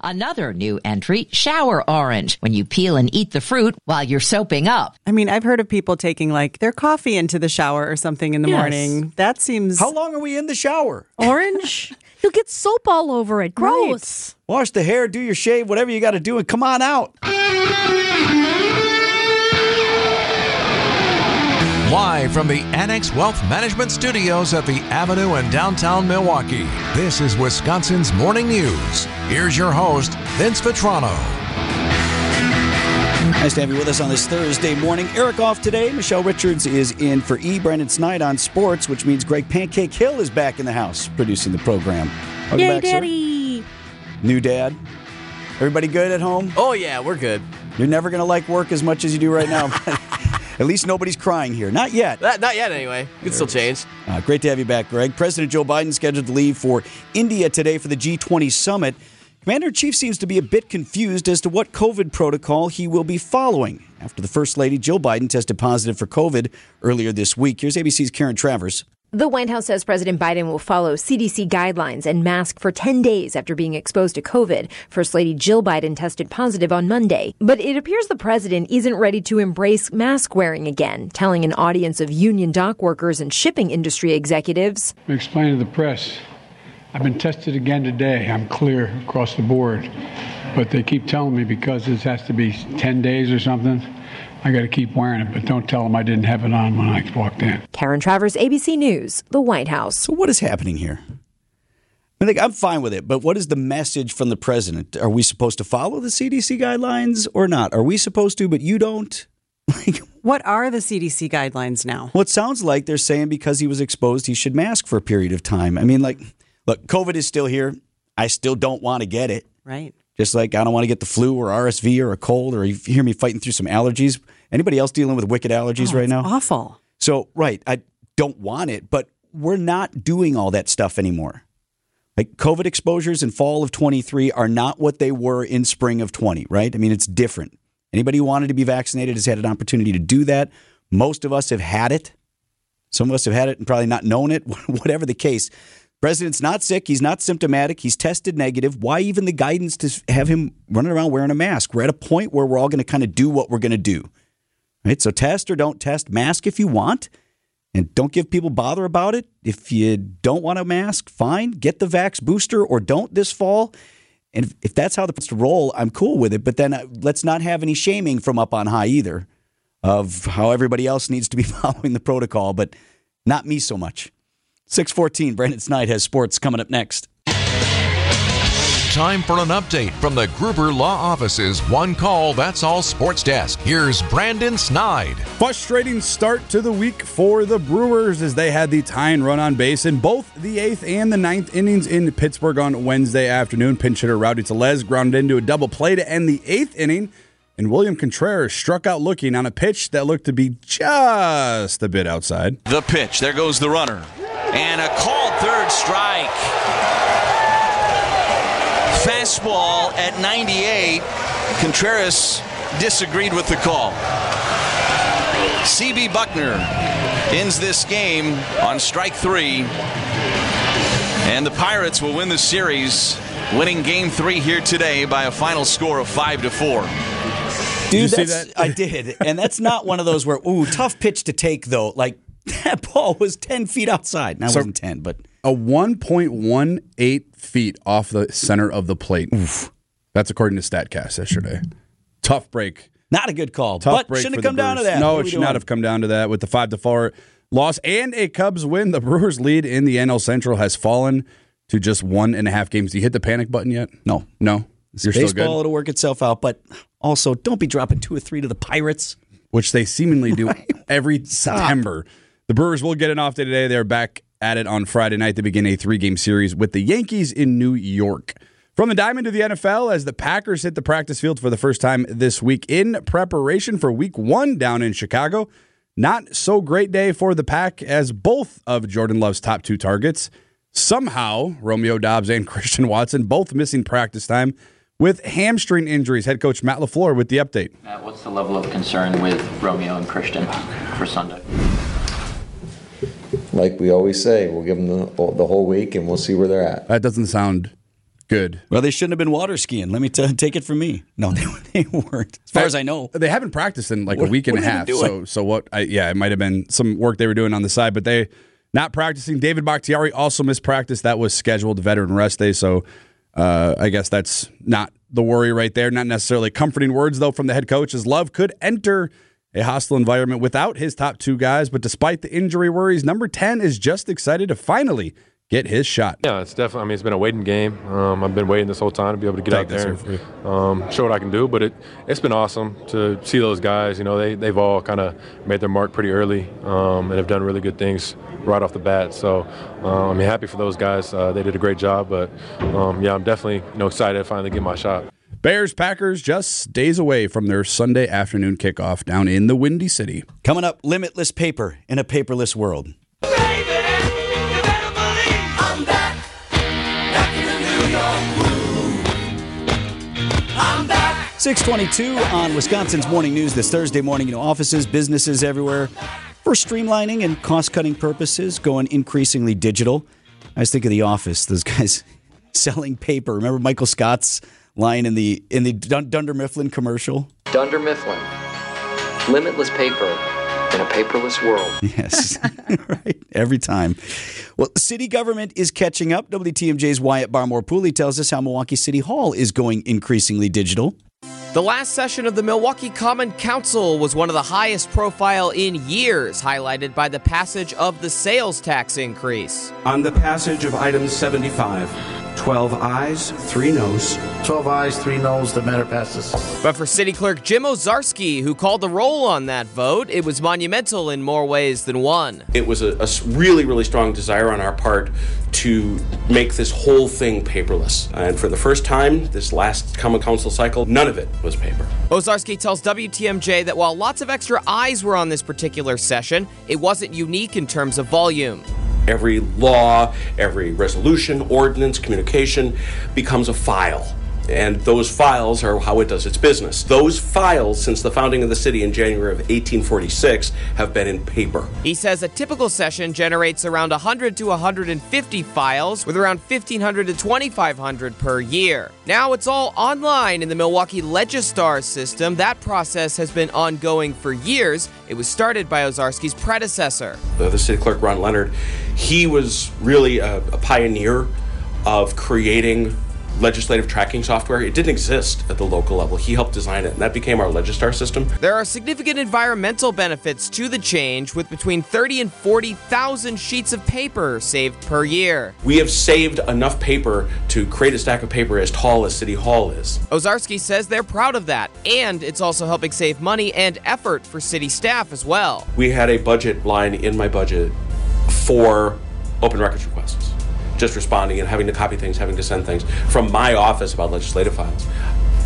Another new entry, shower orange, when you peel and eat the fruit while you're soaping up. I mean, I've heard of people taking like their coffee into the shower or something in the Yes. morning. That seems How long are we in the shower? orange. You'll get soap all over it. Gross. Wash the hair, do your shave, whatever you got to do, and come on out. Live from the Annex Wealth Management Studios at the Avenue in downtown Milwaukee, this is Wisconsin's Morning News. Here's your host, Vince Vitrano. Nice to have you with us on this Thursday morning. Eric off today. Michelle Richards is in for E. Brandon Snide on sports, which means Greg Pancake Hill is back in the house producing the program. Welcome Yay, back, sir. Daddy. New dad. Everybody good at home? Oh yeah, we're good. You're never going to like work as much as you do right now. At least nobody's crying here. Not yet. Not, not yet, anyway. It can still change. Uh, great to have you back, Greg. President Joe Biden scheduled to leave for India today for the G20 summit. Commander in Chief seems to be a bit confused as to what COVID protocol he will be following after the First Lady Jill Biden tested positive for COVID earlier this week. Here's ABC's Karen Travers. The White House says President Biden will follow CDC guidelines and mask for 10 days after being exposed to COVID. First Lady Jill Biden tested positive on Monday. But it appears the president isn't ready to embrace mask wearing again, telling an audience of union dock workers and shipping industry executives. explain to the press, I've been tested again today. I'm clear across the board. But they keep telling me because this has to be 10 days or something, I got to keep wearing it. But don't tell them I didn't have it on when I walked in. Karen Travers, ABC News, the White House. So, what is happening here? I think I'm fine with it, but what is the message from the president? Are we supposed to follow the CDC guidelines or not? Are we supposed to, but you don't? Like, What are the CDC guidelines now? Well, it sounds like they're saying because he was exposed, he should mask for a period of time. I mean, like, look, COVID is still here. I still don't want to get it. Right. Just like I don't want to get the flu or RSV or a cold or you hear me fighting through some allergies. Anybody else dealing with wicked allergies Oh, right now? Awful. So, right, I don't want it, but we're not doing all that stuff anymore. Like COVID exposures in fall of 23 are not what they were in spring of 20, right? I mean, it's different. Anybody who wanted to be vaccinated has had an opportunity to do that. Most of us have had it. Some of us have had it and probably not known it, whatever the case. President's not sick. He's not symptomatic. He's tested negative. Why even the guidance to have him running around wearing a mask? We're at a point where we're all going to kind of do what we're going to do. Right? So test or don't test. Mask if you want. And don't give people bother about it. If you don't want a mask, fine. Get the Vax booster or don't this fall. And if, that's how the to roll, I'm cool with it. But then uh, let's not have any shaming from up on high either of how everybody else needs to be following the protocol, but not me so much. 614, Brandon Snide has sports coming up next. Time for an update from the Gruber Law Office's One Call That's All Sports Desk. Here's Brandon Snide. Frustrating start to the week for the Brewers as they had the tie and run on base in both the eighth and the ninth innings in Pittsburgh on Wednesday afternoon. Pinch hitter Rowdy Tellez grounded into a double play to end the eighth inning, and William Contreras struck out looking on a pitch that looked to be just a bit outside. The pitch. There goes the runner. And a called third strike. Fastball at 98. Contreras disagreed with the call. CB Bucknor ends this game on strike three. And the Pirates will win the series, winning game three here today by a final score of five to four. Dude, you see that? I did. And that's not one of those where, ooh, tough pitch to take, though. Like, that ball was 10 feet outside. Now, it So- wasn't 10, but A 1.18 feet off the center of the plate. That's according to StatCast yesterday. Tough break. not a good call. Tough but break shouldn't have come down to that. No, it should not have come down to that. With the five to four loss and a Cubs win, the Brewers lead in the NL Central has fallen to just one and a half games. Do you hit the panic button yet? No. No. You're still Baseball, good. it'll work itself out. But also, don't be dropping two or three to the Pirates. Which they seemingly do every September. The Brewers will get an off day today. They're back at it on Friday night to begin a three game series with the Yankees in New York. From the diamond to the NFL, as the Packers hit the practice field for the first time this week in preparation for week one down in Chicago. Not so great day for the Pack as both of Jordan Love's top two targets, somehow Romeo Doubs and Christian Watson, both missing practice time with hamstring injuries. Head coach Matt LaFleur with the update. Uh, what's the level of concern with Romeo and Christian for Sunday? Like we always say, we'll give them the, the whole week and we'll see where they're at. That doesn't sound good. Well, they shouldn't have been water skiing. Let me t- take it from me. No, they, they weren't. As far as I know, they haven't practiced in like What- a week and a half. So, so what? I, yeah, it might have been some work they were doing on the side, but they not practicing. David Bakhtiari also missed practice. That was scheduled veteran rest day. So, uh, I guess that's not the worry right there. Not necessarily comforting words though from the head coach. As Love could enter a hostile environment without his top two guys, but despite the injury worries, number ten is just excited to finally get his shot. Yeah, it's definitely. I mean, it's been a waiting game. Um, I've been waiting this whole time to be able to get Take out there and um, show what I can do. But it it's been awesome to see those guys. You know, they they've all kind of made their mark pretty early um, and have done really good things right off the bat. So um, I'm happy for those guys. Uh, they did a great job. But um, yeah, I'm definitely you know excited to finally get my shot. Bears Packers just days away from their Sunday afternoon kickoff down in the Windy City. coming up, limitless paper in a paperless world. Back. 622 on Wisconsin's Morning News this Thursday morning. You know, offices, businesses everywhere for streamlining and cost cutting purposes going increasingly digital. I was thinking of The Office, those guys selling paper. Remember Michael Scott's line in the in the Dun- Dunder Mifflin commercial? Dunder Mifflin. Limitless paper in a paperless world. Yes, right. Every time. Well, city government is catching up. WTMJ's Wyatt Barmore Pooley tells us how Milwaukee City Hall is going increasingly digital. The last session of the Milwaukee Common Council was one of the highest profile in years, highlighted by the passage of the sales tax increase. On the passage of item 75, 12 ayes, 3 noes. 12 ayes, 3 noes, the matter passes. But for City Clerk Jim Owczarski, who called the roll on that vote, it was monumental in more ways than one. It was a really, really strong desire on our part to make this whole thing paperless. And for the first time, this last Common Council cycle, none of it was paper. Owczarski tells WTMJ that while lots of extra eyes were on this particular session, it wasn't unique in terms of volume. Every law, every resolution, ordinance, communication becomes a file. And those files are how it does its business. Those files, since the founding of the city in January of 1846, have been in paper. He says a typical session generates around 100 to 150 files, with around 1,500 to 2,500 per year. Now it's all online in the Milwaukee Legistar system. That process has been ongoing for years. It was started by Owczarski's predecessor. the, the city clerk Ron Leonhardt, he was really a, a pioneer of creating legislative tracking software. It didn't exist at the local level. He helped design it, and that became our Legistar system. There are significant environmental benefits to the change, with between 30 and 40,000 sheets of paper saved per year. We have saved enough paper to create a stack of paper as tall as City Hall is. Owczarski says they're proud of that, and it's also helping save money and effort for city staff as well. We had a budget line in my budget for open records requests. Just responding and having to copy things, having to send things from my office about legislative files.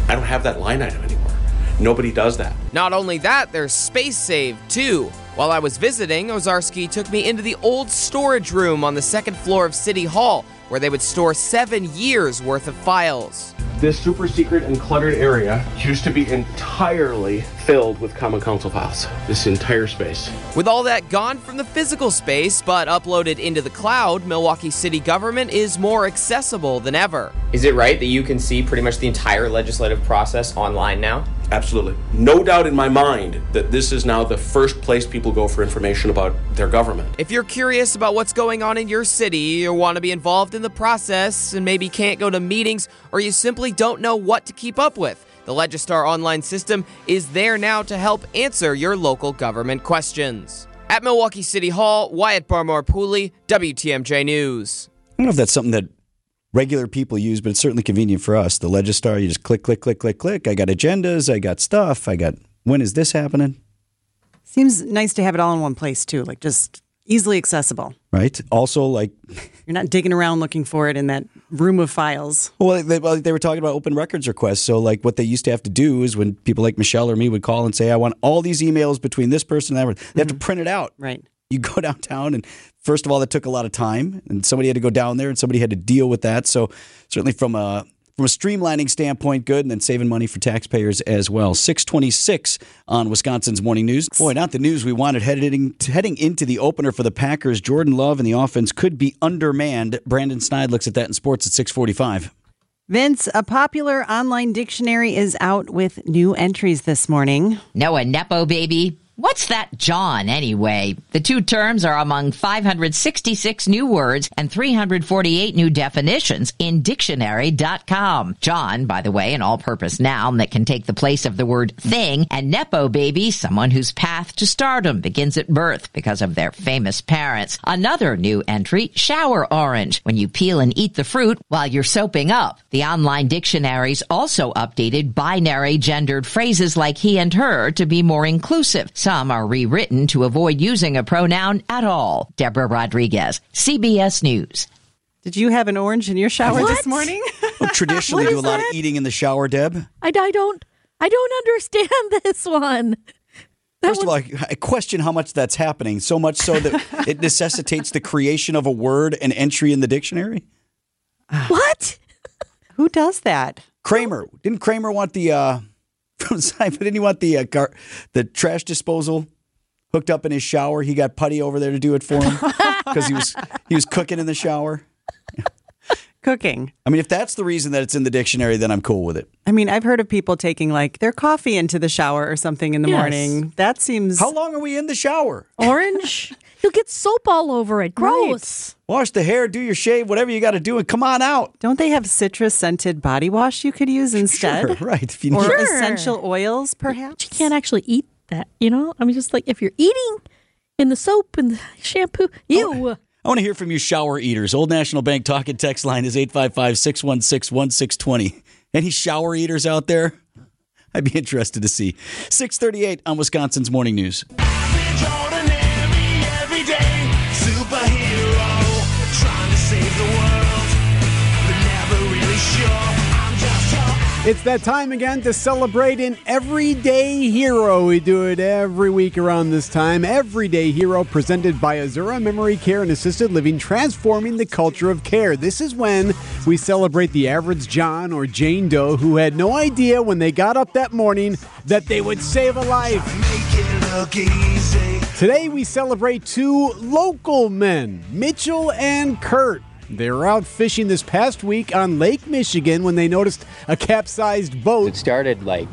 I don't have that line item anymore. Nobody does that. Not only that, there's space saved too. While I was visiting, Owczarski took me into the old storage room on the second floor of City Hall, where they would store seven years worth of files. This super secret and cluttered area used to be entirely filled with common council files. This entire space. With all that gone from the physical space but uploaded into the cloud, Milwaukee city government is more accessible than ever. Is it right that you can see pretty much the entire legislative process online now? Absolutely. No doubt in my mind that this is now the first place people go for information about their government. If you're curious about what's going on in your city or want to be involved in the process and maybe can't go to meetings or you simply don't know what to keep up with, the Legistar online system is there now to help answer your local government questions. At Milwaukee City Hall, Wyatt Barmore Pooley, WTMJ News. I don't know if that's something that regular people use, but it's certainly convenient for us. The Legistar, you just click, click, click, click, click. I got agendas, I got stuff, I got when is this happening? Seems nice to have it all in one place too, like just easily accessible. Right. Also, like, You're not digging around looking for it in that room of files. well, they, well, they were talking about open records requests. So, like, what they used to have to do is when people like Michelle or me would call and say, "I want all these emails between this person and that," person," they have to mm-hmm. print it out. Right. You go downtown, and first of all, that took a lot of time, and somebody had to go down there, and somebody had to deal with that. So, certainly from a from a streamlining standpoint, good, and then saving money for taxpayers as well. Six twenty six on Wisconsin's Morning News. Boy, not the news we wanted heading heading into the opener for the Packers. Jordan Love and the offense could be undermanned. Brandon Snide looks at that in sports at six forty five. Vince, a popular online dictionary is out with new entries this morning. No, a Nepo baby. What's that jawn anyway? The two terms are among 566 new words and 348 new definitions in dictionary.com. Jawn, by the way, an all-purpose noun that can take the place of the word thing, and Nepo baby, someone whose path to stardom begins at birth because of their famous parents. Another new entry, shower orange, when you peel and eat the fruit while you're soaping up. The online dictionaries also updated binary gendered phrases like he and her to be more inclusive. Some are rewritten to avoid using a pronoun at all. Deborah Rodriguez, CBS News. Did you have an orange in your shower What? this morning? Well, traditionally, do a lot that? of eating in the shower, Deb. I, I don't I don't understand this one. First of all, I I question how much that's happening. So much so that it necessitates the creation of a word and entry in the dictionary. What? Who does that? Kramer didn't Kramer want the uh, from Seinfeld? Didn't he want the uh, gar- the trash disposal hooked up in his shower? He got Puddy over there to do it for him because he was he was cooking in the shower. Cooking. I mean, if that's the reason that it's in the dictionary, then I'm cool with it. I mean, I've heard of people taking like their coffee into the shower or something in the Yes. morning. That seems How long are we in the shower? Orange? You'll get soap all over it. Gross. Wash the hair, do your shave, whatever you got to do, and come on out. Don't they have citrus scented body wash you could use instead? Sure, right. If you Or Sure. essential oils, perhaps? You can't actually eat that, you know? I mean, just like if you're eating in the soap and the shampoo, oh. ew. I want to hear from you, shower eaters. Old National Bank talk talking text line is 855 616 1620. Any shower eaters out there? I'd be interested to see. 638 on Wisconsin's Morning News. It's that time again to celebrate an everyday hero. We do it every week around this time. Everyday hero presented by Azura Memory Care and Assisted Living, transforming the culture of care. This is when we celebrate the average John or Jane Doe who had no idea when they got up that morning that they would save a life. make it look easy. Today we celebrate two local men, Mitchell and Kurt. They were out fishing this past week on Lake Michigan when they noticed a capsized boat. It started like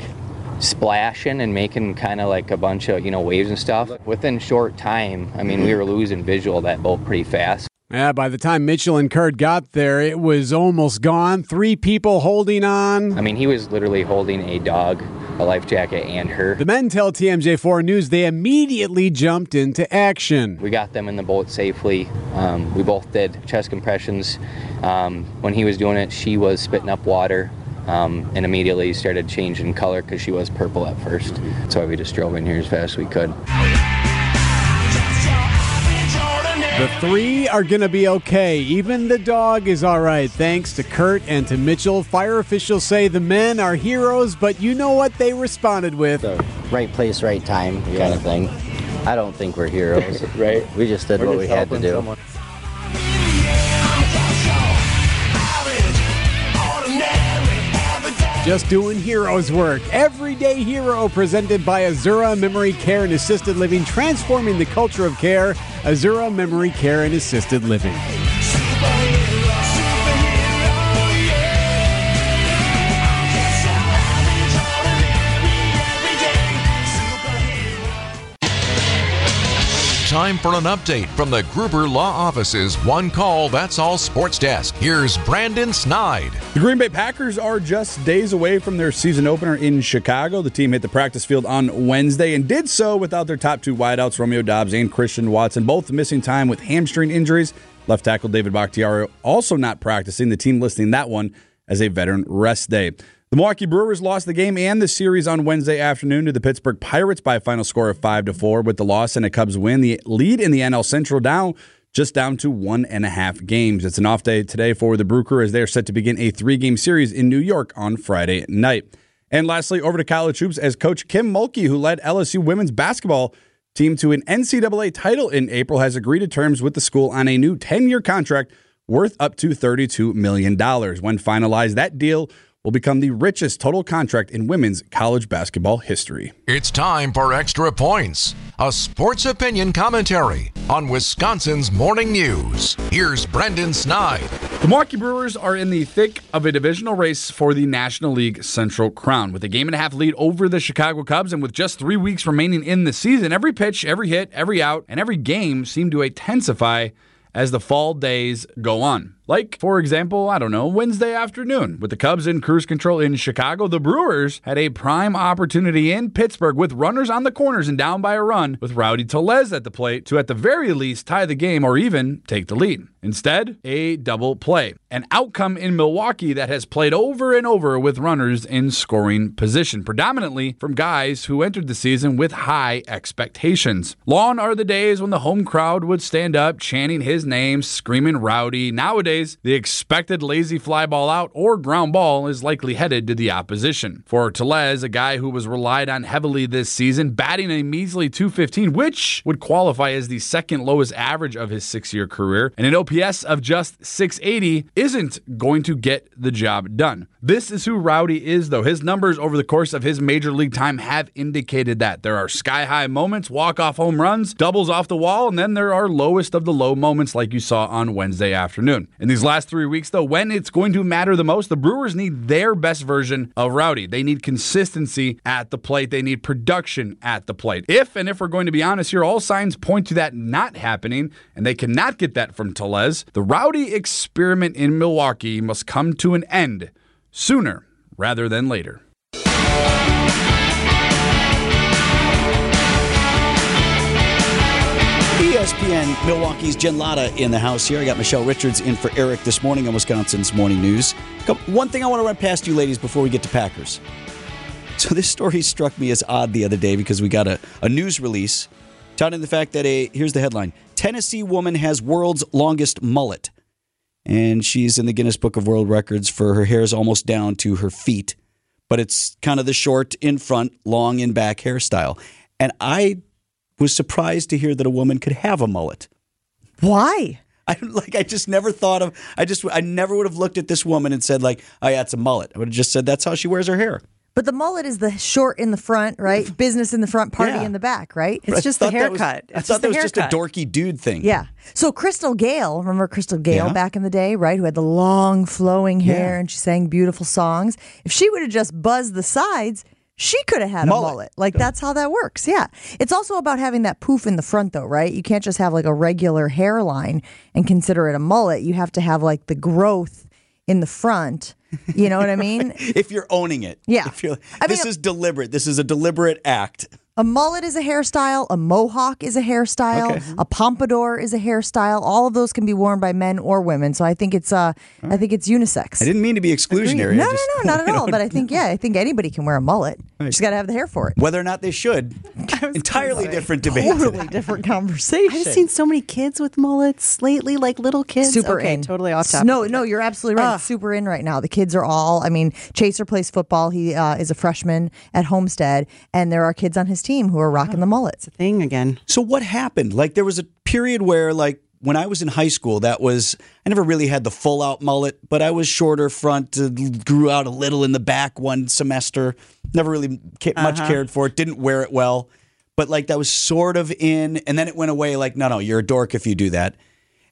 splashing and making kind of like a bunch of you know waves and stuff. Within short time, I mean, we were losing visual of that boat pretty fast. Yeah, by the time Mitchell and Kurt got there, it was almost gone. Three people holding on. I mean, he was literally holding a dog, a life jacket, and her. The men tell TMJ4 News they immediately jumped into action. We got them in the boat safely. Um, we both did chest compressions. Um, when he was doing it, she was spitting up water. Um, and immediately started changing color because she was purple at first. That's why we just drove in here as fast as we could. The three are going to be okay. Even the dog is all right, thanks to Kurt and to Mitchell. Fire officials say the men are heroes, but you know what they responded with? right place, right time kind of thing. I don't think we're heroes. right. We just did We're what just we had to do. someone. Just doing heroes work. Everyday Hero presented by Azura Memory Care and Assisted Living, transforming the culture of care. Azura Memory Care and Assisted Living. Time for an update from the Gruber Law Office's One Call That's All Sports Desk. Here's Brandon Snide. The Green Bay Packers are just days away from their season opener in Chicago. The team hit the practice field on Wednesday and did so without their top two wideouts, Romeo Doubs and Christian Watson, both missing time with hamstring injuries. Left tackle David Bakhtiari also not practicing, the team listing that one as a veteran rest day. The Milwaukee Brewers lost the game and the series on Wednesday afternoon to the Pittsburgh Pirates by a final score of 5 to 4. With the loss and a Cubs win, the lead in the NL Central down just down to one and a half games. It's an off day today for the Brew Crew as they are set to begin a three game series in New York on Friday night. And lastly, over to college hoops as Coach Kim Mulkey, who led LSU women's basketball team to an NCAA title in April, has agreed to terms with the school on a new 10 year contract worth up to $32 million. When finalized, that deal will become the richest total contract in women's college basketball history. It's time for Extra Points, a sports opinion commentary on Wisconsin's morning news. Here's Brendan Snide. The Milwaukee Brewers are in the thick of a divisional race for the National League Central Crown. With a game and a half lead over the Chicago Cubs and with just three weeks remaining in the season, every pitch, every hit, every out, and every game seem to intensify as the fall days go on. Like, for example, I don't know, Wednesday afternoon. With the Cubs in cruise control in Chicago, the Brewers had a prime opportunity in Pittsburgh with runners on the corners and down by a run with Rowdy Tellez at the plate to at the very least tie the game or even take the lead. Instead, a double play. An outcome in Milwaukee that has played over and over with runners in scoring position, predominantly from guys who entered the season with high expectations. Long are the days when the home crowd would stand up chanting his name, screaming rowdy. Nowadays, the expected lazy fly ball out or ground ball is likely headed to the opposition. For Tellez, a guy who was relied on heavily this season, batting a measly 215, which would qualify as the second lowest average of his six year career, and an OPS of just 680 isn't going to get the job done. This is who Rowdy is, though. His numbers over the course of his major league time have indicated that. There are sky high moments, walk off home runs, doubles off the wall, and then there are lowest of the low moments like you saw on Wednesday afternoon. These last three weeks, though, when it's going to matter the most, the Brewers need their best version of Rowdy. They need consistency at the plate, they need production at the plate. If, and if we're going to be honest here, all signs point to that not happening, and they cannot get that from Tellez, the Rowdy experiment in Milwaukee must come to an end sooner rather than later. ESPN Milwaukee's Jen Lada in the house here. I got Michelle Richards in for Eric this morning on Wisconsin's Morning News. One thing I want to run past you ladies before we get to Packers. So this story struck me as odd the other day because we got a, a news release touting the fact that a here's the headline: Tennessee woman has world's longest mullet, and she's in the Guinness Book of World Records for her hair is almost down to her feet, but it's kind of the short in front, long in back hairstyle. And I was surprised to hear that a woman could have a mullet. Why? I like. I just never thought of. I just. I never would have looked at this woman and said like, "Oh yeah, it's a mullet." I would have just said that's how she wears her hair. But the mullet is the short in the front, right? Business in the front, party Yeah. in the back, right? I thought that was- I thought that was just a dorky dude thing. Yeah. So Crystal Gayle, remember Crystal Gayle Yeah. back in the day, right? Who had the long flowing hair Yeah. and she sang beautiful songs. If she would have just buzzed the sides, she could have had Mullet. a mullet. Like that's how that works. Yeah. It's also about having that poof in the front though, right? You can't just have like a regular hairline and consider it a mullet. You have to have like the growth in the front. You know what I mean? If you're owning it, Yeah. If you're, I mean, this uh is deliberate. This is a deliberate act. A mullet is a hairstyle. A mohawk is a hairstyle. Okay. A pompadour is a hairstyle. All of those can be worn by men or women. So I think it's uh, I think it's unisex. I didn't mean to be exclusionary. No, I no, no, not at all. But I think yeah, I think anybody can wear a mullet. Right. Just got to have the hair for it. whether or not they should, entirely different debate. Totally different conversation. I've seen so many kids with mullets lately, like little kids. Super okay, in. Totally off topic. No, no, you're absolutely right. Ugh. It's super in right now. The kids are all. I mean, Chaser plays football. He uh, is a freshman at Homestead, and there are kids on his team who are rocking the mullets. It's a thing again. So what happened? Like there was a period where like when I was in high school, that was I never really had the full out mullet, but I was shorter front, uh, grew out a little in the back one semester. Never really ca- much Uh-huh. cared for it. Didn't wear it well, but like that was sort of in, and then it went away. Like no, no, you're a dork if you do that.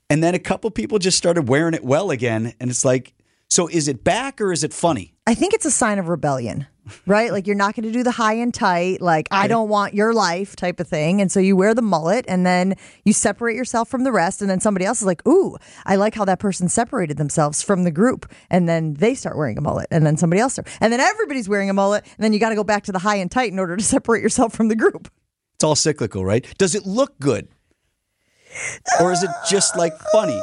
And then a couple people just started wearing it well again, and it's like, so is it back or is it funny? I think it's a sign of rebellion, right? like you're not going to do the high and tight, like I don't want your life type of thing. And so you wear the mullet and then you separate yourself from the rest. And then somebody else is like, ooh, I like how that person separated themselves from the group. And then they start wearing a mullet. And then somebody else. Start, and then everybody's wearing a mullet. And then you got to go back to the high and tight in order to separate yourself from the group. It's all cyclical, right? Does it look good? Or is it just like funny?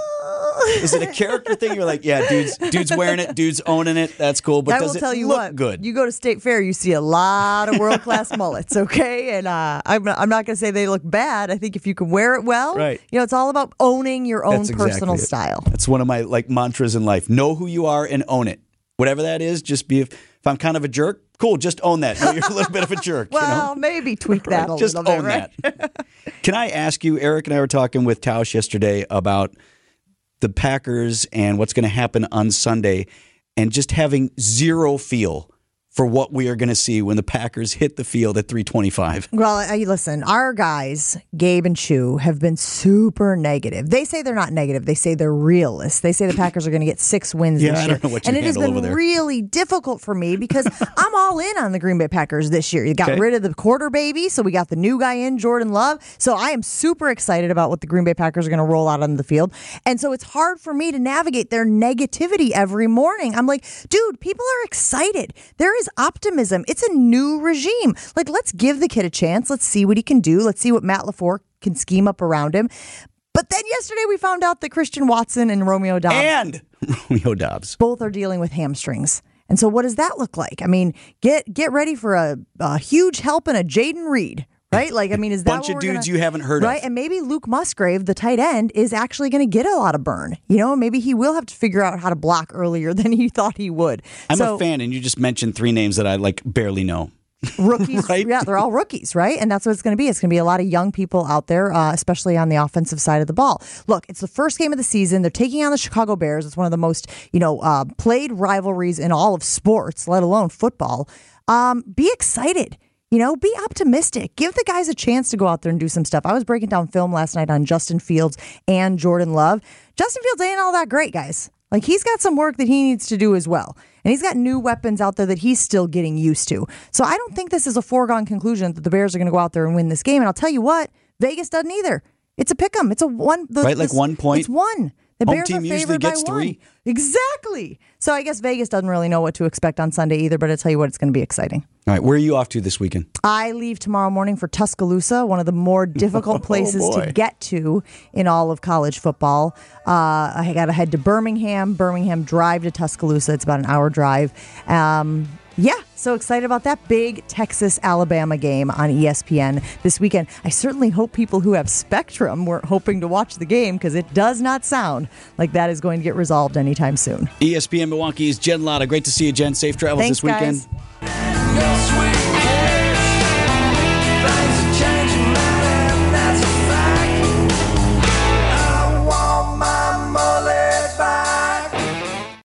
Is it a character thing? You're like, yeah, dude's dude's wearing it, dude's owning it. That's cool. But I does will it tell you look what, good? You go to State Fair, you see a lot of world class mullets, okay? And uh, I'm not, I'm not going to say they look bad. I think if you can wear it well, Right. you know, it's all about owning your own That's personal it. style. That's one of my like mantras in life. Know who you are and own it. Whatever that is, just be. If, if I'm kind of a jerk, cool. Just own that. You're a little bit of a jerk. you know? Well, maybe tweak that a just little bit, Just own right? that. Can I ask you, Eric and I were talking with Tausch yesterday about the Packers and what's going to happen on Sunday. and just having zero feel for what we are going to see when the Packers hit the field at 325. Well, I, listen, our guys, Gabe and Chu, have been super negative. They say they're not negative. They say they're realists. They say the Packers are going to get six wins Yeah, this year. don't know what you and it has been really difficult for me because I'm all in on the Green Bay Packers this year. You got Okay. rid of the quarter baby, so we got the new guy in, Jordan Love. So I am super excited about what the Green Bay Packers are going to roll out on the field. And so it's hard for me to navigate their negativity every morning. I'm like, dude, people are excited. There is optimism. It's a new regime. Like, let's give the kid a chance. Let's see what he can do. Let's see what Matt LaFleur can scheme up around him. But then yesterday we found out that Christian Watson and Romeo Doubs And Romeo Doubs. both are dealing with hamstrings. And so what does that look like? I mean, get get ready for a, a huge help and a Jayden Reed. Right, like I mean, is that Bunch of dudes gonna- you haven't heard of. right? And maybe Luke Musgrave, the tight end, is actually going to get a lot of burn. You know, maybe he will have to figure out how to block earlier than he thought he would. I'm so, a fan, and you just mentioned three names that I like barely know. rookies. Yeah, they're all rookies, right? And that's what it's going to be. It's going to be a lot of young people out there, uh, especially on the offensive side of the ball. Look, it's the first game of the season. They're taking on the Chicago Bears. It's one of the most, you know, uh, played rivalries in all of sports, let alone football. Um, be excited. You know, be optimistic. Give the guys a chance to go out there and do some stuff. I was breaking down film last night on Justin Fields and Jordan Love. Justin Fields ain't all that great, guys. Like he's got some work that he needs to do as well. And he's got new weapons out there that he's still getting used to. So I don't think this is a foregone conclusion that the Bears are going to go out there and win this game. And I'll tell you what, Vegas doesn't either. It's a pick 'em. It's a one. The, Right, like this- one point. It's one. The Home Bears team are usually favored gets by one. three. Exactly. So I guess Vegas doesn't really know what to expect on Sunday either. But I tell you what, it's going to be exciting. All right, where are you off to this weekend? I leave tomorrow morning for Tuscaloosa, one of the more difficult places Oh, to get to in all of college football. Uh, I got to head to Birmingham, Birmingham drive to Tuscaloosa. It's about an hour drive. Um, yeah, so excited about that big Texas Alabama game on ESPN this weekend. I certainly hope people who have Spectrum were hoping to watch the game because it does not sound like that is going to get resolved anytime soon. ESPN Milwaukee's Jen Lada. Great to see you, Jen. Safe travels Thanks, this weekend. guys.